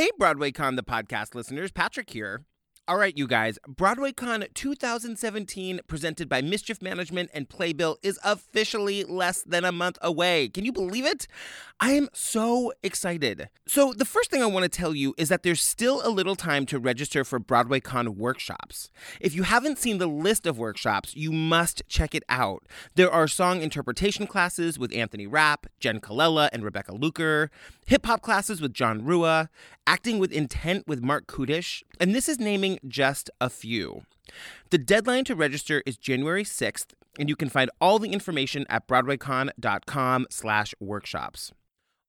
Hey, BroadwayCon, the podcast listeners, Patrick here. All right, you guys, BroadwayCon 2017, presented by Mischief Management and Playbill, is officially less than a month away. Can you believe it? I am so excited. So, the first thing I want to tell you is that there's still a little time to register for BroadwayCon workshops. If you haven't seen the list of workshops, you must check it out. There are song interpretation classes with Anthony Rapp, Jenn Colella, and Rebecca Luker, hip hop classes with Jon Rua, acting with intent with Marc Kudisch, and this is naming just a few. The deadline to register is January 6th, and you can find all the information at broadwaycon.com slash workshops.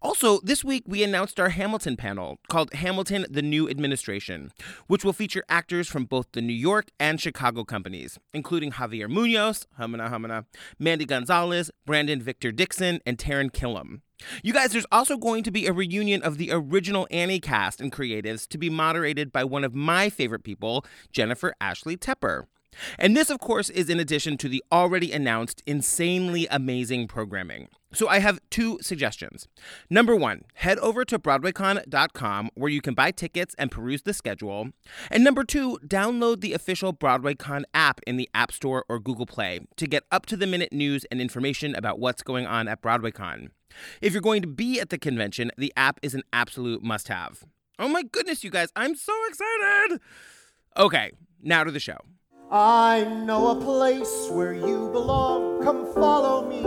Also, this week we announced our Hamilton panel called Hamilton the New Administration, which will feature actors from both the New York and Chicago companies, including Javier Munoz, humana humana, Mandy Gonzalez, Brandon Victor Dixon, and Taran Killam. You guys, there's also going to be a reunion of the original Annie cast and creatives to be moderated by one of my favorite people, Jennifer Ashley Tepper. And this, of course, is in addition to the already announced insanely amazing programming. So I have two suggestions. Number one, head over to BroadwayCon.com where you can buy tickets and peruse the schedule. And number two, download the official BroadwayCon app in the App Store or Google Play to get up to the minute news and information about what's going on at BroadwayCon. If you're going to be at the convention, the app is an absolute must have. Oh my goodness, you guys, I'm so excited! Okay, now to the show. I know a place where you belong. Come follow me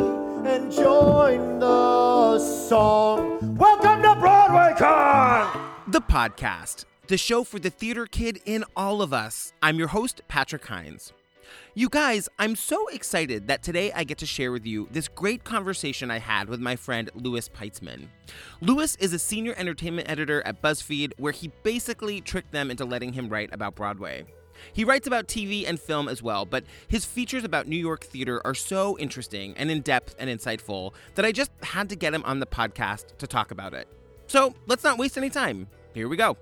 and join the song. Welcome to BroadwayCon! The podcast, the show for the theater kid in all of us. I'm your host, Patrick Hinds. You guys, I'm so excited that today I get to share with you this great conversation I had with my friend Louis Peitzman. Louis is a senior entertainment editor at BuzzFeed, where he basically tricked them into letting him write about Broadway. He writes about TV and film as well, but his features about New York theater are so interesting and in depth and insightful that I just had to get him on the podcast to talk about it. So let's not waste any time. Here we go.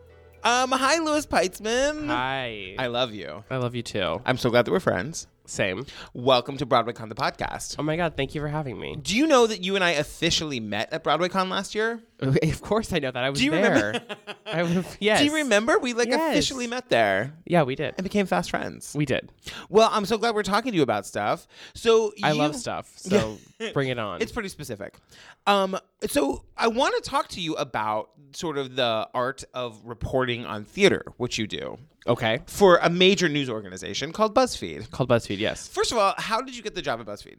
Um, hi, Louis Peitzman. Hi. I love you. I love you too. I'm so glad that we're friends. Same. Welcome to BroadwayCon, the podcast. Oh my god, thank you for having me. Do you know that you and I officially met at BroadwayCon last year? Of course I know that. I was Do you there. remember? I would yes. Do you remember? We like Yes. officially met there Yeah, we did. and became fast friends. We did. Well, I'm so glad we're talking to you about stuff. So I you- love stuff. So bring it on. It's pretty specific. Um, so I want to talk to you about sort of the art of reporting on theater, which you do okay. for a major news organization called BuzzFeed. Called BuzzFeed, yes. First of all, how did you get the job at BuzzFeed?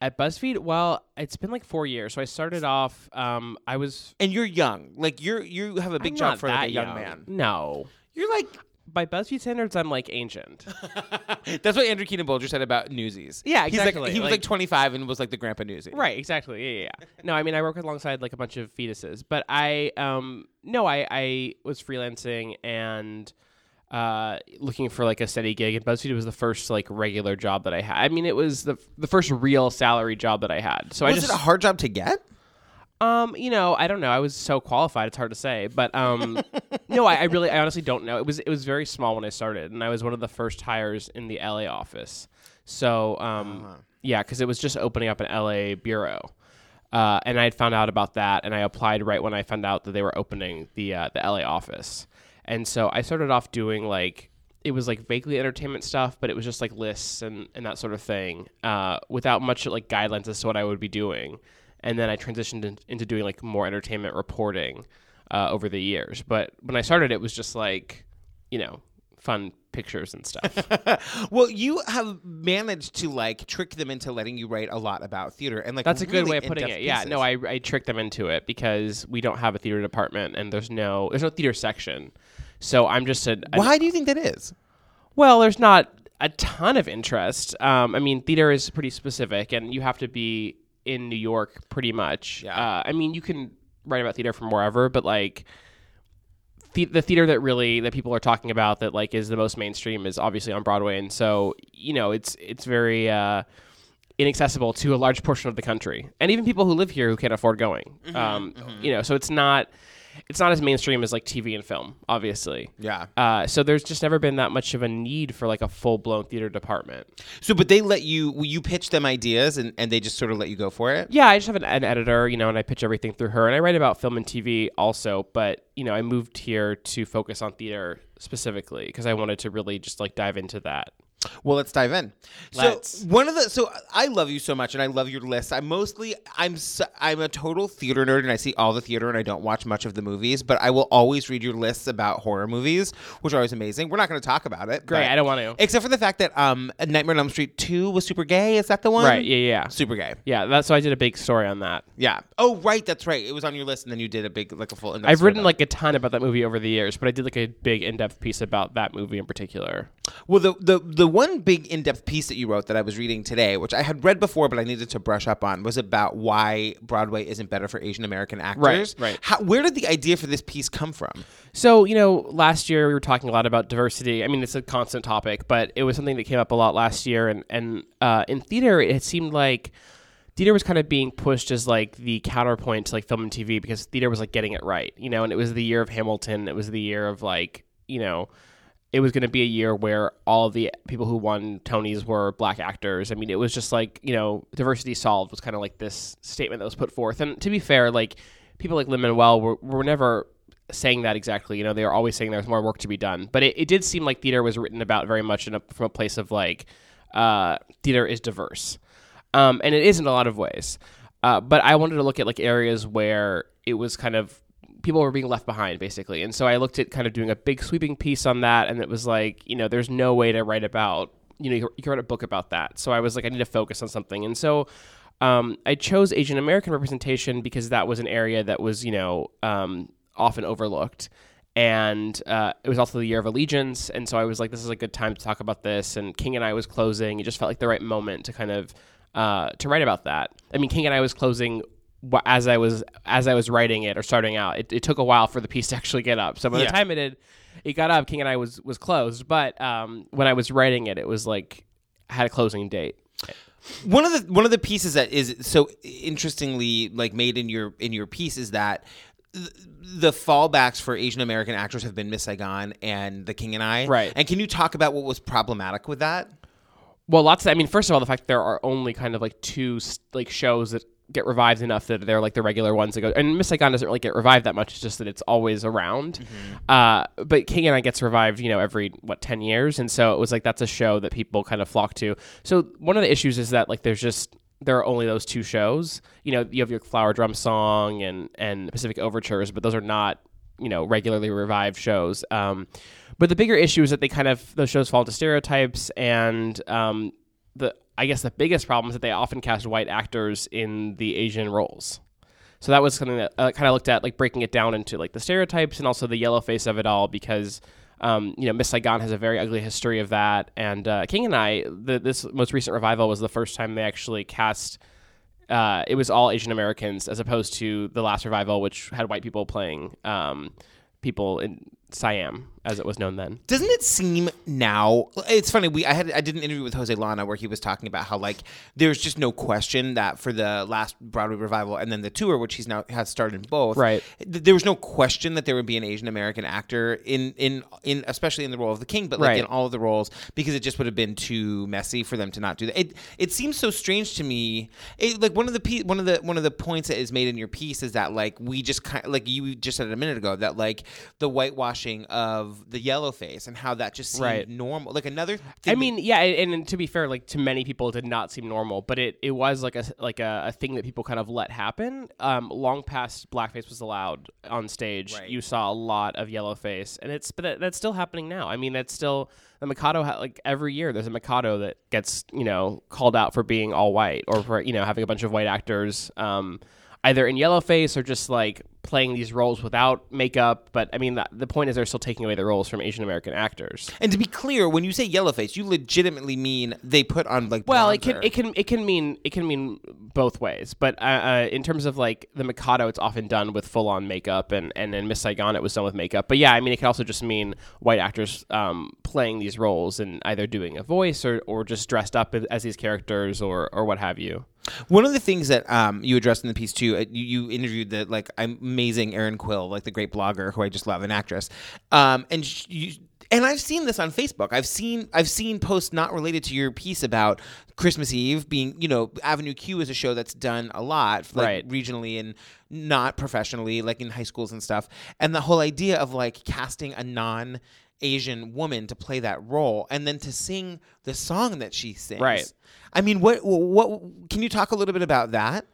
At BuzzFeed, well, it's been like four years. So I started off. Um, I was And you're young, like you're you have a big I'm job not for like that a young, man. No, You're like by BuzzFeed standards, I'm like ancient. that's what Andrew Keenan Bolger said about Newsies. Yeah, He's like, exactly. he was like, Like- 25 and was like the grandpa Newsie. right. Exactly. Yeah, yeah. yeah. no, I mean, I work alongside like a bunch of fetuses, but I um no, I I was freelancing and. Uh, looking for like a steady gig, and BuzzFeed was the first like regular job that I had. I mean, it was the the first real salary job that I had. So I Was just it a hard job to get? Um, you know, I don't know. I was so qualified; it's hard to say. But um, no, I, I really, I honestly don't know. It was, it was very small when I started, and I was one of the first hires in the LA office. So, um, Uh-huh. yeah, because it was just opening up an LA bureau, uh, and I had found out about that, and I applied right when I found out that they were opening the uh, the LA office, and so I started off doing like it was like vaguely entertainment stuff, but it was just like lists and, and that sort of thing, uh, without much like guidelines as to what I would be doing. And then I transitioned in, into doing like more entertainment reporting uh, over the years. But when I started, it was just like, you know, fun pictures and stuff. well, you have managed to like trick them into letting you write a lot about theater and like That's a good way of putting it. Yeah, no, I, I tricked them into it because we don't have a theater department and there's no there's no theater section. So I'm just a, a Why do you think that is? Well, there's not a ton of interest. Um, I mean, theater is pretty specific, and you have to be in New York pretty much. Yeah. Uh, I mean, you can write about theater from wherever, but like the, the theater that really that people are talking about that like is the most mainstream is obviously on Broadway, and so you know it's it's very. Uh, inaccessible to a large portion of the country and even people who live here who can't afford going um, you know so it's not it's not as mainstream as like TV and film, obviously. Yeah. Uh, so there's just never been that much of a need for like a full blown theater department. So, but they let you you pitch them ideas and, and they just sort of let you go for it. Yeah, I just have an, an editor, you know, and I pitch everything through her. And I write about film and TV also, but you know, I moved here to focus on theater specifically because I wanted to really just like dive into that. Well, let's dive in. Let's. So one of the so I love you so much, and I love your list. I'm mostly I'm so, I'm a total theater nerd, and I see all the theater, and I don't watch much of the movies. But I will always read your lists about horror movies, which are always amazing. We're not going to talk about it. Great, but- I don't want to. except for the fact that um, Nightmare on Elm Street two was super gay. Is that the one? Right? Yeah, yeah, Super gay. yeah. That's so I did a big story on that. Yeah. Oh, right. That's right. It was on your list, and then you did a big like a full. I've written like a ton about that movie over the years, but I did like a big in-depth piece about that movie in particular. Well, the, the the one big in depth piece that you wrote that I was reading today, which I had read before but I needed to brush up on, was about why Broadway isn't better for Asian American actors. right. How, where did the idea for this piece come from? So, you know, last year we were talking a lot about diversity. I mean, it's a constant topic, but it was something that came up a lot last year. And, and uh, in theater, it seemed like theater was kind of being pushed as like the counterpoint to like film and TV because theater was like getting it right, you know, and it was the year of Hamilton. It was the year of like, you know, it was going to be a year where all the people who won Tonys were black actors. I mean, it was just like, you know, diversity solved was kind of like this statement that was put forth. And to be fair, like people like Lin Manuel were, were never saying that exactly. You know, they were always saying there's more work to be done. But it, it did seem like theater was written about very much a, from a place of like, uh, theater is diverse. Um, and it is in a lot of ways. Uh, but I wanted to look at like areas where it was kind of people were being left behind basically. And so I looked at kind of doing a big sweeping piece on that. And it was like, you know, there's no way to write about, you know, you can write a book about that. So I was like, I need to focus on something. And so um, I chose Asian American representation because that was an area that was, you know, um, often overlooked. And uh, it was also the year of allegiance. And so I was like, this is a good time to talk about this. And King and I was closing. It just felt like the right moment to kind of uh, to write about that. I mean, King and I was closing as I was as I was writing it or starting out. It, it took a while for the piece to actually get up. So by Yeah. the time it had it got up, King and I was was closed. But um, when I was writing it, it was like had a closing date. One of the one of the pieces that is so interestingly like made in your in your piece is that the fallbacks for Asian American actors have been Miss Saigon and The King and I. Right. And can you talk about what was problematic with that? Well, lots. Of, I mean, first of all, the fact that there are only kind of like two like shows that get revived enough that they're like the regular ones that go. And Miss Saigon doesn't really get revived that much. It's just that it's always around. Uh, but King and I gets revived, you know, every what ten years, and so it was like that's a show that people kind of flock to. So one of the issues is that like there's just there are only those two shows. You know, you have your Flower Drum Song and and Pacific Overtures, but those are not you know regularly revived shows. Um, but the bigger issue is that they kind of those shows fall into stereotypes, and um, the I guess the biggest problem is that they often cast white actors in the Asian roles. So that was something that I kind of looked at, like breaking it down into like the stereotypes and also the yellow face of it all, because um, you know Miss Saigon has a very ugly history of that, and uh, King and I, the, this most recent revival was the first time they actually cast. Uh, it was all Asian Americans as opposed to the last revival, which had white people playing um, people in Siam, as it was known then. Doesn't it seem now? It's funny. We I had I did an interview with Jose Llana where he was talking about how like there's just no question that for the last Broadway revival and then the tour, which he's now has started in both, Right. th- There was no question that there would be an Asian American actor in in in especially in the role of the king, but like Right. in all of the roles because it just would have been too messy for them to not do that. It it seems so strange to me. It, like one of the pe- one of the one of the points that is made in your piece is that like we just kind like you just said a minute ago that like the whitewashing of the yellow face and how that just seemed Right. normal. Like another. Thing I that- mean, yeah, and, and to be fair, like to many people, it did not seem normal, but it, it was like a like a, a thing that people kind of let happen. Um, long past blackface was allowed on stage, Right. you saw a lot of yellow face, and it's but that, that's still happening now. I mean, that's still the Mikado. Ha- like every year, there's a Mikado that gets you know called out for being all white or for you know having a bunch of white actors. Um, Either in yellow face or just like playing these roles without makeup, but I mean, the, the point is they're still taking away the roles from Asian American actors. and to be clear, when you say yellow face, you legitimately mean they put on like. Well, it can it can it can mean it can mean both ways, but uh, uh, in terms of like the Mikado, it's often done with full on makeup, and and in Miss Saigon, it was done with makeup. But yeah, I mean, it can also just mean white actors um, playing these roles and either doing a voice or or just dressed up as- as these characters or or what have you. One of the things that um, you addressed in the piece too, uh, you, you interviewed the like amazing Erin Quill, like the great blogger who I just love, an actress, um, and sh- you. And I've seen this on Facebook. I've seen I've seen posts not related to your piece about Christmas Eve being, you know, Avenue Q is a show that's done a lot, like Right. regionally and not professionally, like in high schools and stuff. And the whole idea of like casting a non Asian woman to play that role and then to sing the song that she sings. Right. I mean, what what can you talk a little bit about that?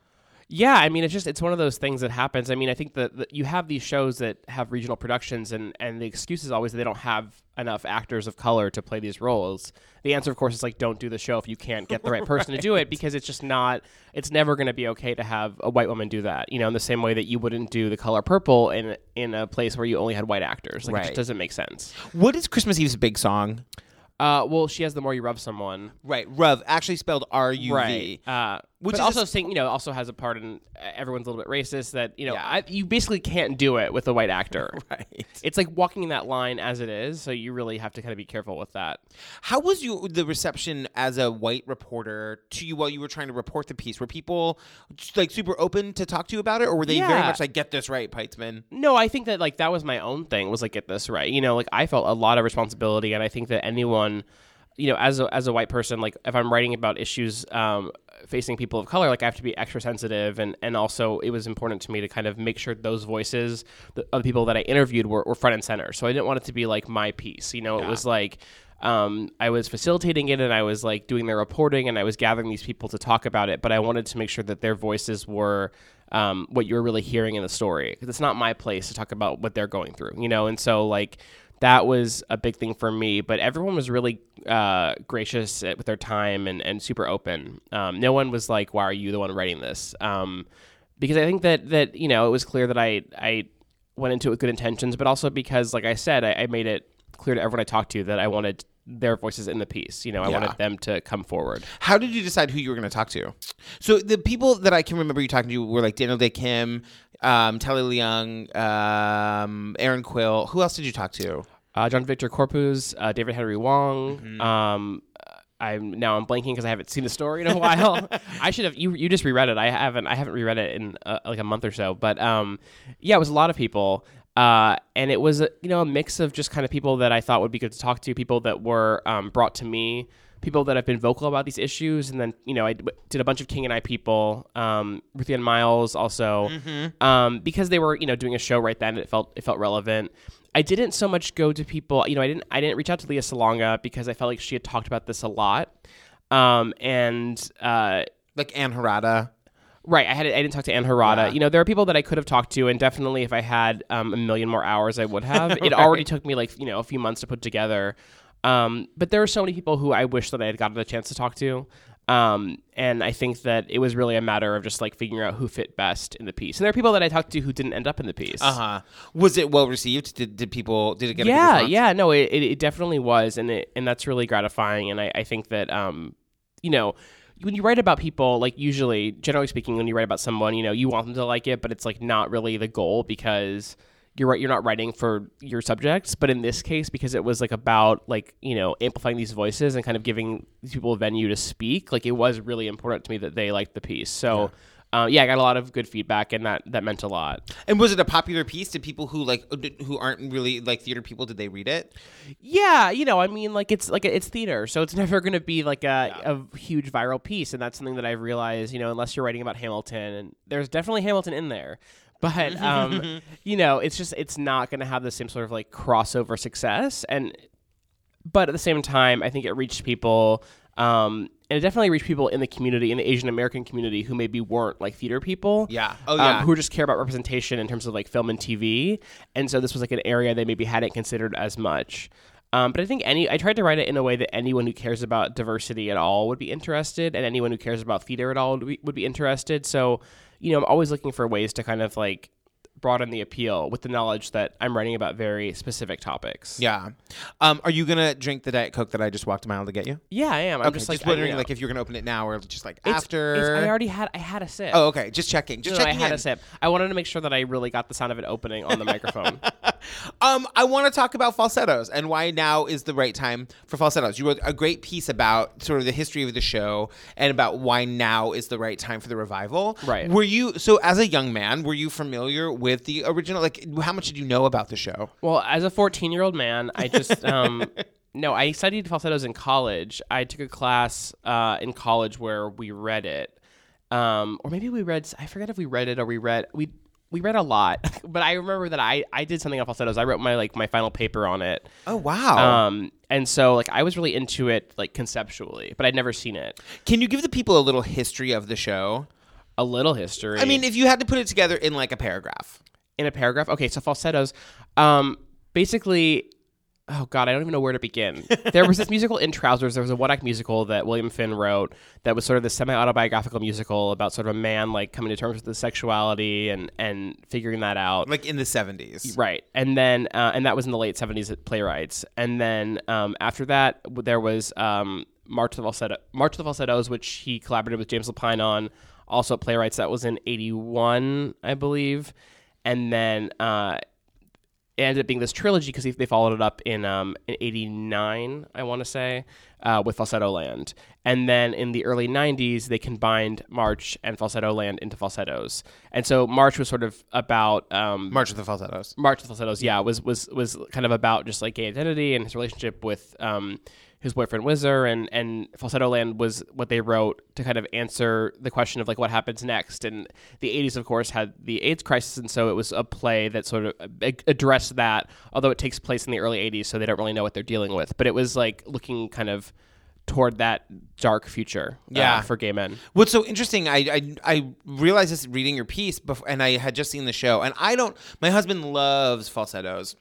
Yeah, I mean, it's just it's one of those things that happens. I mean, I think that, that you have these shows that have regional productions, and and the excuse is always that they don't have enough actors of color to play these roles. The answer, of course, is like don't do the show if you can't get the right person to do it because it's just not. It's never going to be okay to have a white woman do that. You know, in the same way that you wouldn't do the color purple in in a place where you only had white actors. Like it just doesn't make sense. What is Christmas Eve's big song? Uh, well, she has the more you rub someone. Right, rub actually spelled R U right? Uh, Which but is also you know, also has a part in uh, everyone's a little bit racist. That you know, Yeah. I, you basically can't do it with a white actor. Right. It's like walking that line as it is, so you really have to kind of be careful with that. How was you the reception as a white reporter to you while you were trying to report the piece? Were people just, like super open to talk to you about it, or were they very much like get this right, Peitzman? No, I think that like that was my own thing was like get this right. You know, like I felt a lot of responsibility, and I think that anyone, you know, as a as a white person, like if I'm writing about issues um, facing people of color, like I have to be extra sensitive, and and also it was important to me to kind of make sure those voices the, of the people that I interviewed were, were front and center. So I didn't want it to be like my piece. You know, it was like. Um, I was facilitating it and I was like doing their reporting and I was gathering these people to talk about it, but I wanted to make sure that their voices were um, what you're really hearing in the story because it's not my place to talk about what they're going through, you know. And so like that was a big thing for me. But everyone was really uh, gracious with their time and, and super open. Um, no one was like, "Why are you the one writing this?" Um, because I think that that you know it was clear that I I went into it with good intentions, but also because, like I said, I, I made it clear to everyone I talked to that I wanted their voices in the piece. You know, I Yeah. wanted them to come forward. How did you decide who you were going to talk to? So the people that I can remember you talking to were like Daniel Dae Kim, um, Telly Leung, um, Erin Quill. Who else did you talk to? uh, Jon Viktor Corpuz, uh, David Henry Hwang. Mm-hmm. Um, I'm now I'm blanking because I haven't seen the story in a while. I should have you you just reread it. I haven't I haven't reread it in uh, like a month or so. But um, yeah, it was a lot of people. Uh, and it was a, you know a mix of just kind of people that I thought would be good to talk to, people that were um, brought to me, people that have been vocal about these issues, and then you know I did a bunch of King and I people, um, Ruthie Ann Miles also, um, because they were you know doing a show right then. It felt it felt relevant. I didn't so much go to people, you know, I didn't I didn't reach out to Lea Salonga because I felt like she had talked about this a lot, um, and uh, Like Ann Harada. Right, I had I didn't talk to Ann Harada. Yeah. You know, there are people that I could have talked to, and definitely if I had um, a million more hours, I would have. It already took me like you know a few months to put together. Um, but there are so many people who I wish that I had gotten a chance to talk to. Um, and I think that it was really a matter of just like figuring out who fit best in the piece. And there are people that I talked to who didn't end up in the piece. Uh huh. Was it well received? Did, did people did it get a yeah, yeah, no, it, it, it definitely was, and it and that's really gratifying. And I, I think that um, you know, when you write about people, like usually, generally speaking, when you write about someone, you know, you want them to like it, but it's like not really the goal because you're right, you're not writing for your subjects. But in this case, because it was like about like you know amplifying these voices and kind of giving these people a venue to speak, like it was really important to me that they liked the piece. So. Uh, yeah, I got a lot of good feedback, and that that meant a lot. And was it a popular piece? Did people who like who aren't really like theater people did they read it? Yeah, you know, I mean, like it's like it's theater, so it's never going to be like a, a huge viral piece, and that's something that I've realized. You know, unless you're writing about Hamilton, and there's definitely Hamilton in there, but um, you know, it's just it's not going to have the same sort of like crossover success, and but at the same time, I think it reached people. Um, and it definitely reached people in the community, in the Asian American community, who maybe weren't like theater people. Yeah. Oh, um, yeah. who just care about representation in terms of like film and TV. And so this was like an area they maybe hadn't considered as much. Um, but I think any I tried to write it in a way that anyone who cares about diversity at all would be interested, and anyone who cares about theater at all would be, would be interested. So, you know, I'm always looking for ways to kind of like broaden the appeal with the knowledge that I'm writing about very specific topics. Yeah. Um, are you gonna drink the diet coke that I just walked a mile to get you? yeah, I am. I'm okay, just just, like I- wondering you know, like if you're gonna open it now or just like it's- after. it's- I already had I had a sip. oh, okay. Just checking. Just No, I had in. a sip. I wanted to make sure that I really got the sound of it opening on the microphone. Um, I want to talk about falsettos and why now is the right time for falsettos. You wrote a great piece about sort of the history of the show and about why now is the right time for the revival. Right. Were you so as a young man, were you familiar with the original? Like, how much did you know about the show? Well, as a 14 year old man, I just um, no, I studied falsettos in college. I took a class uh, in college where we read it, um, or maybe we read. I forget if we read it or we read we we read a lot. but I remember that I I did something on falsettos. I wrote my like my final paper on it. Oh wow! Um, and so like I was really into it like conceptually, but I'd never seen it. Can you give the people a little history of the show? A little history. I mean, if you had to put it together in like a paragraph. in a paragraph. Okay, so falsettos. Um, basically, oh god, I don't even know where to begin. there was this musical in Trousers. There was a one act musical that William Finn wrote that was sort of the semi autobiographical musical about sort of a man like coming to terms with his sexuality and and figuring that out. Like in the 70s. Right, and then uh, and that was in the late seventies at Playwrights, and then um, after that there was um, March of the Falsetto, March of the Falsettos, which he collaborated with James Lapine on, also at Playwrights. That was in eighty one, I believe, and then uh, it ended up being this trilogy because they followed it up in um, in '89, I want to say, uh, with Falsetto Land, and then in the early '90s they combined March and Falsetto Land into falsettos, and so March was sort of about um, March of the Falsettos. March of the Falsettos, yeah, was was was kind of about just like gay identity and his relationship with um, his boyfriend Whizzer, and and Falsetto Land was what they wrote to kind of answer the question of like what happens next. And the '80s, of course, had the AIDS crisis, and so it was a play that sort of addressed that. Although it takes place in the early '80s, so they don't really know what they're dealing with. But it was like looking kind of toward that dark future, uh, Yeah. for gay men. What's so interesting, I, I I realized this reading your piece, before, and I had just seen the show, and I don't. My husband loves falsettos.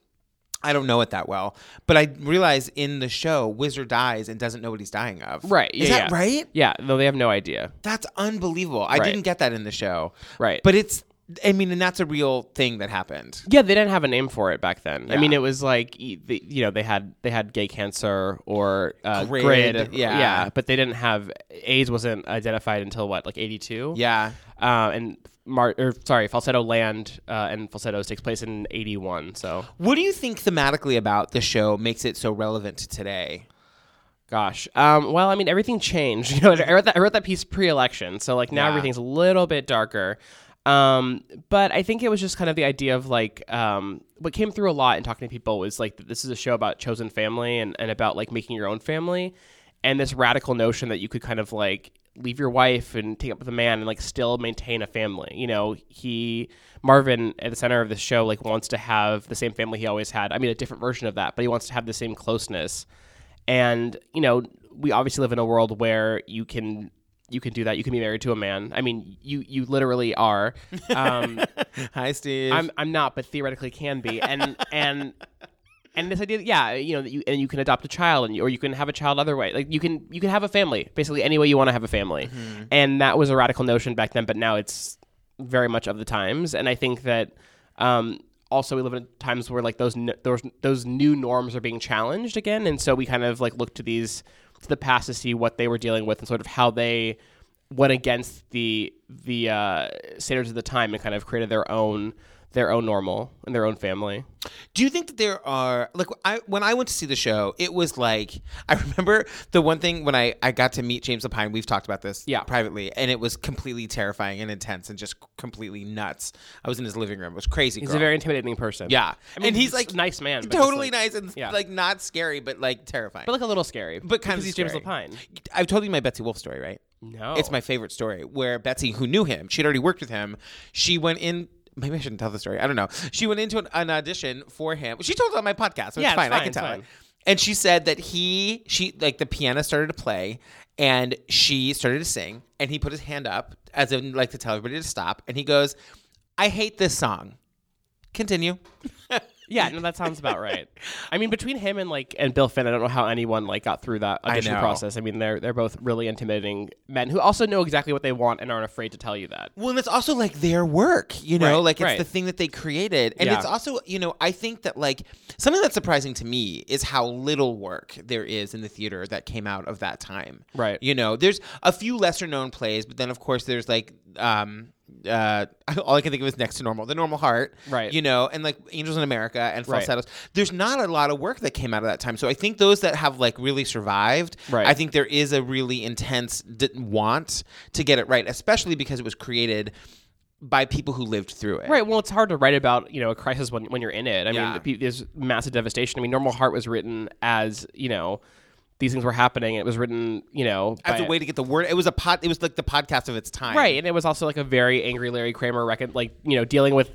I don't know it that well, but I realize in the show, Whizzer dies and doesn't know what he's dying of. Right? Is yeah, that yeah. right? Yeah. No, they have no idea. That's unbelievable. I Right. didn't get that in the show. Right. But it's. I mean, and that's a real thing that happened. Yeah, they didn't have a name for it back then. I mean, it was like you know they had they had gay cancer or uh, Grid, grid, yeah. yeah, but they didn't have AIDS wasn't identified until what like eighty two. Yeah. uh, and Mar- or sorry, Falsetto Land uh, and Falsettos takes place in eighty one. So What do you think thematically about the show makes it so relevant to today? gosh, um, well, I mean everything changed. You know, I wrote that I wrote that piece pre election, so like now Yeah. everything's a little bit darker. Um, but I think it was just kind of the idea of like um, what came through a lot in talking to people was like this is a show about chosen family and, and about like making your own family and this radical notion that you could kind of like leave your wife and take up with a man and like still maintain a family. You know, he Marvin at the center of the show like wants to have the same family he always had. I mean, a different version of that, but he wants to have the same closeness. And you know, we obviously live in a world where you can you can do that. You can be married to a man. I mean, you you literally are. Um, Hi, Steve. I'm I'm not, but theoretically can be. And and and this idea, yeah, you know, that you and you can adopt a child, and you, or you can have a child other way. Like you can you can have a family, basically any way you want to have a family. And that was a radical notion back then, but now it's very much of the times. And I think that um, also we live in times where like those n- those those new norms are being challenged again, and so we kind of like look to these to the past to see what they were dealing with and sort of how they went against the the uh, standards of the time and kind of created their own their own normal and their own family. Do you think that there are like I when I went to see the show, it was like I remember the one thing when I I got to meet James Lapine. We've talked about this Yeah. privately, and it was completely terrifying and intense and just completely nuts. I was in his living room. It was crazy. He's girl. a very intimidating person. yeah, I mean, and he's like nice man, totally like- nice and yeah. like not scary, but like terrifying. but like a little scary. But kind of he's James. Lapine. I've told you my Betsy Wolfe story, right? No, It's my favorite story where Betsy, who knew him, she'd already worked with him. She went in. Maybe I shouldn't tell the story. I don't know. She went into an, an audition for him. She told it on my podcast, so Yeah, it's it's fine. I can tell fine. it. And she said that he, she, like the piano started to play, and she started to sing, and he put his hand up as in like to tell everybody to stop, and he goes, "I hate this song." Continue. Yeah, no, that sounds about right. I mean, between him and like and Bill Finn, I don't know how anyone like got through that audition know. process. I mean, they're they're both really intimidating men who also know exactly what they want and aren't afraid to tell you that. Well, and it's also like their work, you know, Right, like it's right. the thing that they created. And Yeah. it's also, you know, I think that like something that's surprising to me is how little work there is in the theater that came out of that time. Right. You know, there's a few lesser known plays, but then of course there's like um uh, all I can think of is next to normal, the normal heart, Right. You know, and like Angels in America and Right. falsettos. There's not a lot of work that came out of that time. So I think those that have like really survived, Right. I think there is a really intense d- want to get it right, especially because it was created by people who lived through it. Right. Well, it's hard to write about you know a crisis when when you're in it. I Yeah. mean, there's massive devastation. I mean, Normal Heart was written as you know these things were happening. It was written you know As a way to get the word, it was a pod. It was like the podcast of its time, right, and it was also like a very angry Larry Kramer record, like you know dealing with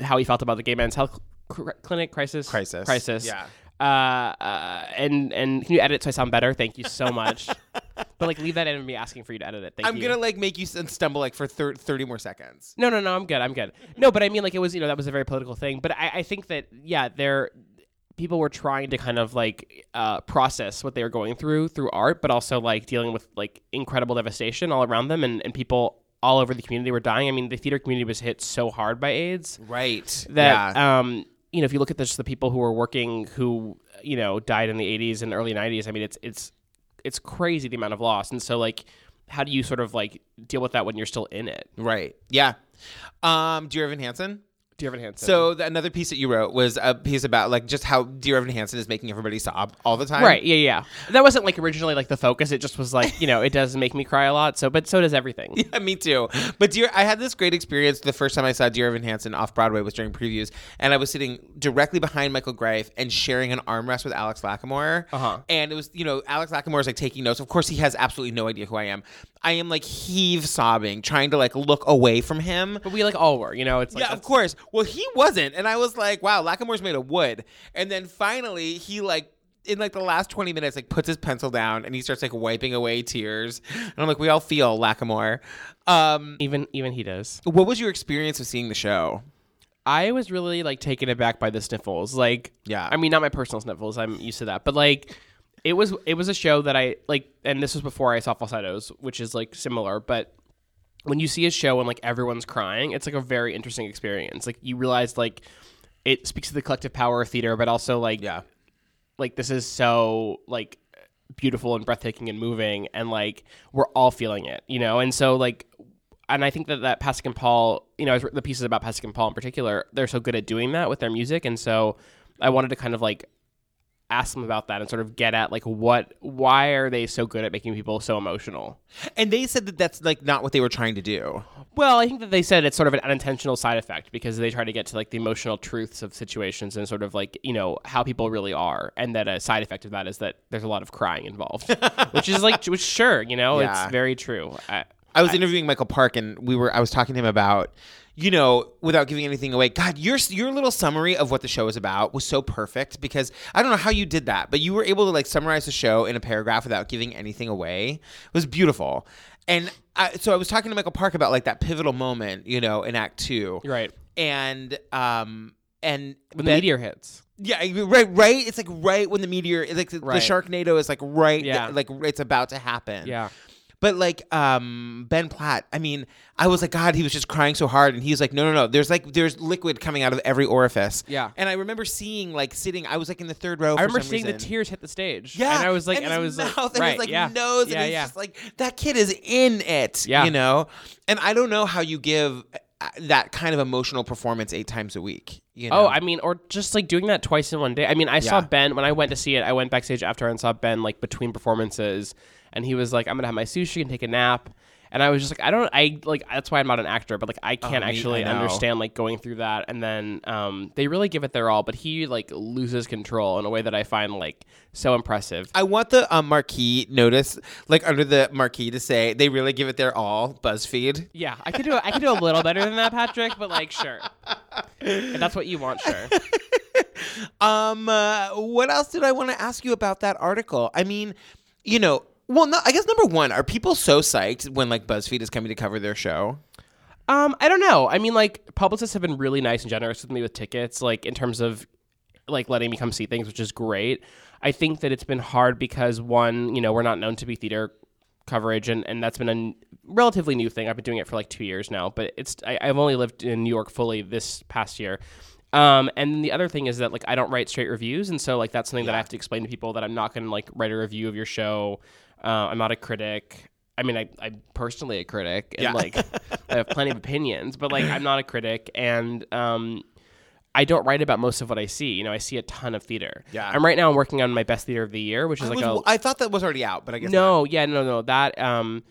how he felt about the gay men's health cl- clinic crisis. Crisis. Crisis. Yeah. Uh, uh, and and can you edit so I sound better? Thank you so much. but like leave that in and me asking for you to edit it. Thank I'm you. gonna like make you stumble like for thir- 30 more seconds. No, no, no. I'm good. I'm good. No, but I mean, like, it was, you know, that was a very political thing. But I, I think that, yeah, there, people were trying to kind of like uh, process what they were going through through art, but also like dealing with like incredible devastation all around them, and, and people all over the community were dying. I mean, the theater community was hit so hard by AIDS Right. that, yeah. um, you know, if you look at just the people who were working who, you know, died in the 80s and early 90s, I mean, it's it's it's crazy the amount of loss. And so, like, how do you sort of like deal with that when you're still in it? right. Yeah. Um, Dear Evan Hansen. Dear Evan Hansen. So the, another piece that you wrote was a piece about like just how Dear Evan Hansen is making everybody sob all the time. Right. Yeah. Yeah. That wasn't like originally like the focus. It just was like you know it does make me cry a lot. So, but so does everything. Yeah, me too. But dear, I had this great experience. The first time I saw Dear Evan Hansen off Broadway was during previews, and I was sitting directly behind Michael Greif and sharing an armrest with Alex Lacamoire. Uh-huh. And it was, you know, Alex Lacamoire is like taking notes. Of course, he has absolutely no idea who I am. I am like heave sobbing, trying to like look away from him. But we like all were. You know, it's like yeah, of course. Well, he wasn't, and I was like, "Wow, Lacamoire's made of wood." And then finally, he like in like the last twenty minutes, like puts his pencil down and he starts like wiping away tears. And I'm like, "We all feel Lackamore." Um, Even even he does. what was your experience of seeing the show? I was really like taken aback by the sniffles. Like, Yeah. I mean, not my personal sniffles. I'm used to that, but like, it was it was a show that I like, and this was before I saw falsettos, which is like similar, but. When you see a show and like everyone's crying, it's like a very interesting experience. Like you realize like it speaks to the collective power of theater, but also like Yeah, like this is so like beautiful and breathtaking and moving and like we're all feeling it you know and so like and i think that that Pasek and paul you know the pieces about Pasek and paul in particular they're so good at doing that with their music and so i wanted to kind of like ask them about that and sort of get at like what why are they so good at making people so emotional and they said that that's like not what they were trying to do. well, I think that they said it's sort of an unintentional side effect because they try to get to like the emotional truths of situations and sort of like, you know, how people really are. And that a side effect of that is that there's a lot of crying involved, which is like, which sure, you know, Yeah. it's very true. I, I was interviewing Michael Park, and we were. I was talking to him about, you know, without giving anything away. God, your your little summary of what the show is about was so perfect because I don't know how you did that, but you were able to like summarize the show in a paragraph without giving anything away. It was beautiful, and I, so I was talking to Michael Park about like that pivotal moment, you know, in Act Two, right. and um and When the Ben- meteor hits. yeah, right, right. It's like right when the meteor, like the, Right. the Sharknado is like right, Yeah. like it's about to happen. Yeah. But like um Ben Platt, I mean, I was like, God, he was just crying so hard, and he's like, No, no, no. There's like there's liquid coming out of every orifice. Yeah. And I remember seeing like sitting. I was like in the third row. I remember seeing the tears hit the stage. Yeah, And I was like, and, his I was mouth like, and right, his like yeah. nose, yeah, and he's yeah. just like that kid is in it. Yeah. you know. And I don't know how you give uh, that kind of emotional performance eight times a week. You know? Oh, I mean, or just like doing that twice in one day. I mean, I saw Ben when I went to see it. I went backstage after and saw Ben like between performances, and he was like, "I'm gonna have my sushi and take a nap." And I was just like, I don't, I like that's why I'm not an actor, but like I can't me- actually I understand like going through that. And then um, they really give it their all, but he like loses control in a way that I find like so impressive. I want the um, marquee notice, like under the marquee, to say they really give it their all. BuzzFeed. Yeah, I could do, I could do a little better than that, Patrick, but like sure, if that's what you want, sure. Um, uh, what else did I want to ask you about that article? I mean, you know, well, no, I guess number one, are people so psyched when like BuzzFeed is coming to cover their show? Um, I don't know. I mean, like publicists have been really nice and generous with me with tickets, like in terms of like letting me come see things, which is great. I think that it's been hard because one, you know, we're not known to be theater coverage, and and that's been a n- relatively new thing. I've been doing it for like two years now, but it's I, I've only lived in New York fully this past year. Um, and the other thing is that like I don't write straight reviews, and so like that's something that I have to explain to people that I'm not going to like write a review of your show. Uh, I'm not a critic. I mean, I, I'm personally a critic, and Yeah. like I have plenty of opinions, but like I'm not a critic, and um, I don't write about most of what I see. You know, I see a ton of theater. Yeah. I'm right now. I'm working on my best theater of the year, which is I, like was- a I thought that was already out, but I guess not. no, yeah, no, no. That um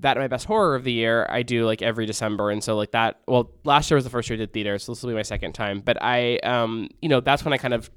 that my best horror of the year I do like every December and so like that well last year was the first year I did theater, so this will be my second time. But I um you know, that's when I kind of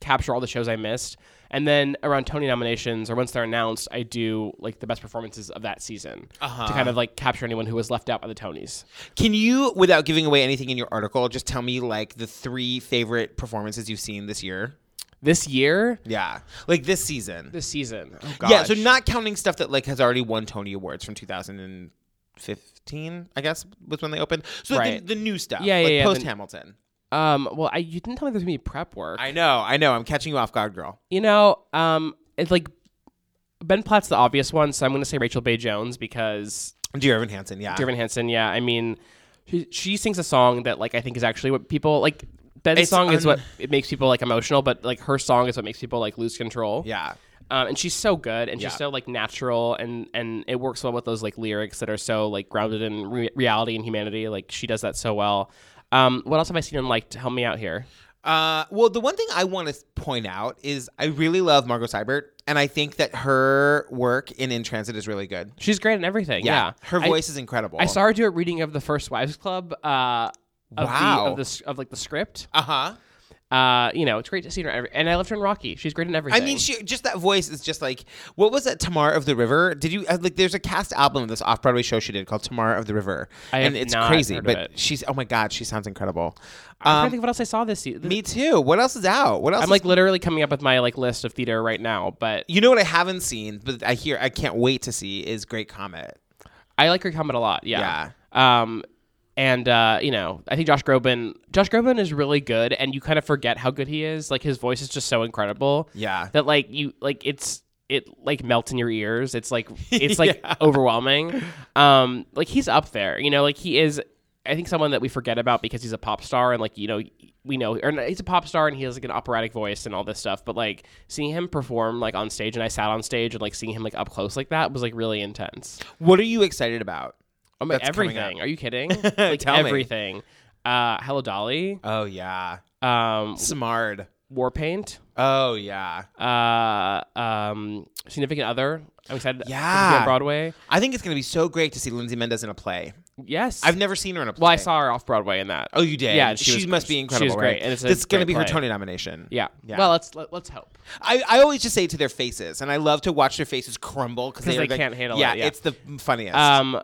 capture all the shows I missed. And then around Tony nominations or once they're announced, I do like the best performances of that season Uh-huh. to kind of like capture anyone who was left out by the Tonys. Can you, without giving away anything in your article, just tell me like the three favorite performances you've seen this year? This year, Yeah, like this season. this season. Oh god. yeah, so not counting stuff that like has already won Tony awards from 2015, I guess was when they opened. So Right. the, the new stuff, Yeah, yeah, like yeah, post Hamilton. Um well I you didn't tell me there's gonna be prep work. I know, I know. I'm catching you off guard, girl. You know, um, it's like Ben Platt's the obvious one, so I'm going to say Rachel Bay Jones because Dear Evan Hansen, yeah. Dear Evan Hansen. Yeah, I mean, she, she sings a song that like I think is actually what people like. Ben's It's song is what it makes people like emotional, but like her song is what makes people like lose control. yeah. Um, and she's so good, and she's Yeah. so like natural, and and it works well with those like lyrics that are so like grounded in re- reality and humanity. Like she does that so well. Um, what else have I seen and liked? To help me out here. Uh, well, the one thing I want to point out is I really love Margo Seibert, and I think that her work in In Transit is really good. She's great in everything. Yeah, her I- voice is incredible. I saw her do a reading of the First Wives Club. Uh, of Wow. The, of the of like the script. Uh huh. Uh, you know, it's great to see her. every- And I loved her in Rocky. She's great in everything. I mean, she just that voice is just like what was that? Tamar of the River. Did you uh, like? There's a cast album of this off Broadway show she did called Tamar of the River, I and have it's not crazy. heard of but it. she's oh my god, she sounds incredible. I'm trying to Um, think of what else I saw this season. me too. What else is out? What else? I'm is- like literally coming up with my like list of theater right now, but you know what I haven't seen, but I hear I can't wait to see is Great Comet. I like her comment a lot. Yeah. Um, and uh, you know, I think Josh Groban. Josh Groban is really good, and you kind of forget how good he is. Like his voice is just so incredible. Yeah. That like you like it's it like melts in your ears. It's like it's like Yeah. overwhelming. Um, like he's up there. You know, like he is. I think someone that we forget about because he's a pop star and like you know we know or he's a pop star and he has like an operatic voice and all this stuff. But like seeing him perform like on stage and I sat on stage and like seeing him like up close like that was like really intense. What are you excited about? Oh my, everything. Are you kidding? Like Tell me. everything. Uh, Hello Dolly. Oh yeah, Um, Smart. War Paint. Oh yeah. Uh, um, Significant Other. I'm excited. to Yeah. be on Broadway. I think it's gonna be so great to see Lindsay Mendez in a play. Yes. I've never seen her in a play. well, I saw her off Broadway in that. Oh, you did? Yeah, she, she was- must be she incredible. was great, right? and it's a This is going to great be her play. Tony nomination. Yeah. Yeah. Well, let's let, let's hope. I, I always just say to their faces, and I love to watch their faces crumble 'Cause they, they like- can't handle yeah, it, yeah. it's the funniest. Um,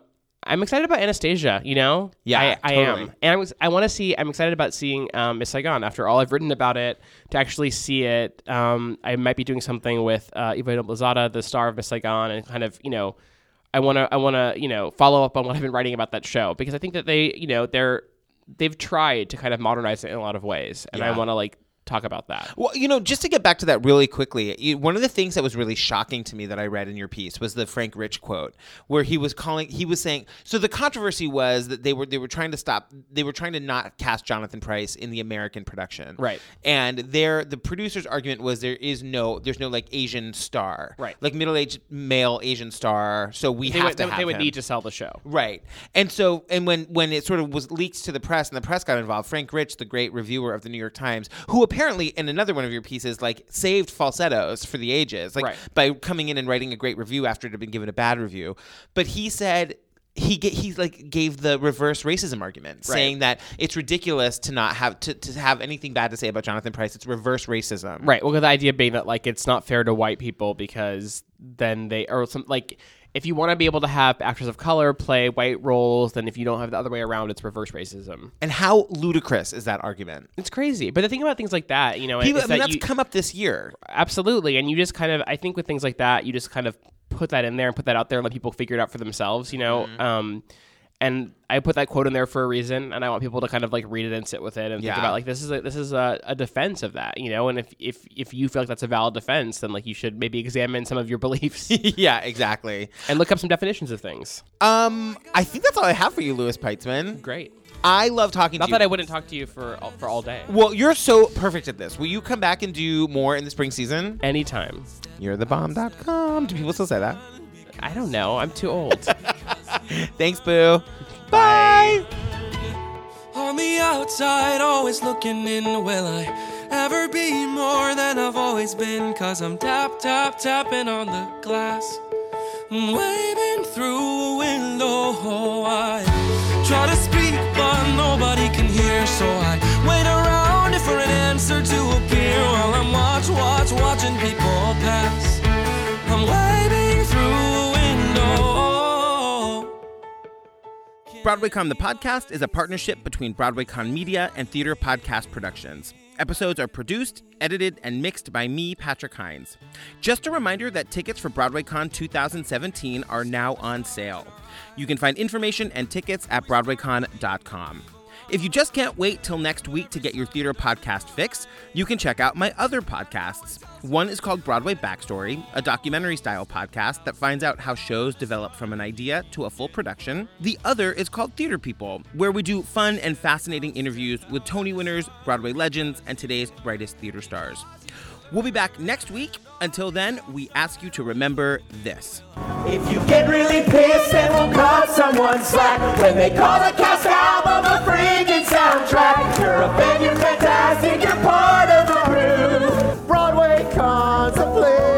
I'm excited about Anastasia. You know. Yeah, I, I totally. am, and I was. I want to see. I'm excited about seeing um, Miss Saigon. After all I've written about it, to actually see it, um, I might be doing something with uh, Eva Lozada, the star of Miss Saigon, and kind of you know. I want to I want to you know follow up on what I've been writing about that show because I think that they you know they're they've tried to kind of modernize it in a lot of ways and I want to like talk about that. Well, you know, just to get back to that really quickly, one of the things that was really shocking to me that I read in your piece was the Frank Rich quote, where he was calling, he was saying, so the controversy was that they were they were trying to stop, they were trying to not cast Jonathan Pryce in the American production, Right. And their the producer's argument was there is no, there's no like Asian star, Right. Like middle aged male Asian star, so we They have would, to they, have they would him. need to sell the show. Right. And so and when when it sort of was leaked to the press and the press got involved, Frank Rich, the great reviewer of the New York Times, who apparently in another one of your pieces like saved falsettos for the ages, like Right. by coming in and writing a great review after it had been given a bad review. But he said he ga- he like gave the reverse racism argument, saying that it's ridiculous to not have to, to have anything bad to say about Jonathan Pryce. It's reverse racism. Right. Well, the idea being that like it's not fair to white people because then they or some like if you want to be able to have actors of color play white roles, then if you don't have the other way around, it's reverse racism. And how ludicrous is that argument? It's crazy. But the thing about things like that, you know, People, I mean, that that's you, come up this year. absolutely, and you just kind of I think with things like that, you just kind of put that in there and put that out there and let people figure it out for themselves. You know. Mm-hmm. Um, and I put that quote in there for a reason, and I want people to kind of like read it and sit with it and Yeah. think about like this is a, this is a, a defense of that, you know. And if if if you feel like that's a valid defense, then like you should maybe examine some of your beliefs yeah, exactly. and look up some definitions of things. Um, I think that's all I have for you, Louis Peitzman. Great. I love talking Not to you. that I wouldn't talk to you for for all day. well, you're so perfect at this. Will you come back and do more in the spring season? Anytime. You're the bomb.com. Do people still say that? I don't know. I'm too old. Thanks, Boo. Bye. On the outside, always looking in. Will I ever be more than I've always been? Cause I'm tap, tap, tapping on the glass. I'm waving through a window. Oh, I try to speak, but nobody can hear. So I wait around for an answer to appear while I'm watch, watch, watching people pass. I'm waving BroadwayCon the podcast is a partnership between BroadwayCon Media and Theater Podcast Productions. Episodes are produced, edited, and mixed by me, Patrick Hinds. Just a reminder that tickets for BroadwayCon 2017 are now on sale. You can find information and tickets at BroadwayCon.com. If you just can't wait till next week to get your theater podcast fix, you can check out my other podcasts. One is called Broadway Backstory, a documentary style podcast that finds out how shows develop from an idea to a full production. The other is called Theater People, where we do fun and fascinating interviews with Tony winners, Broadway legends, and today's brightest theater stars. We'll be back next week. Until then, we ask you to remember this. If you get really pissed, cut someone slack when they call the cast album a freaking soundtrack. You're a fan, you're fantastic, you're part of the crew. Broadway cons a.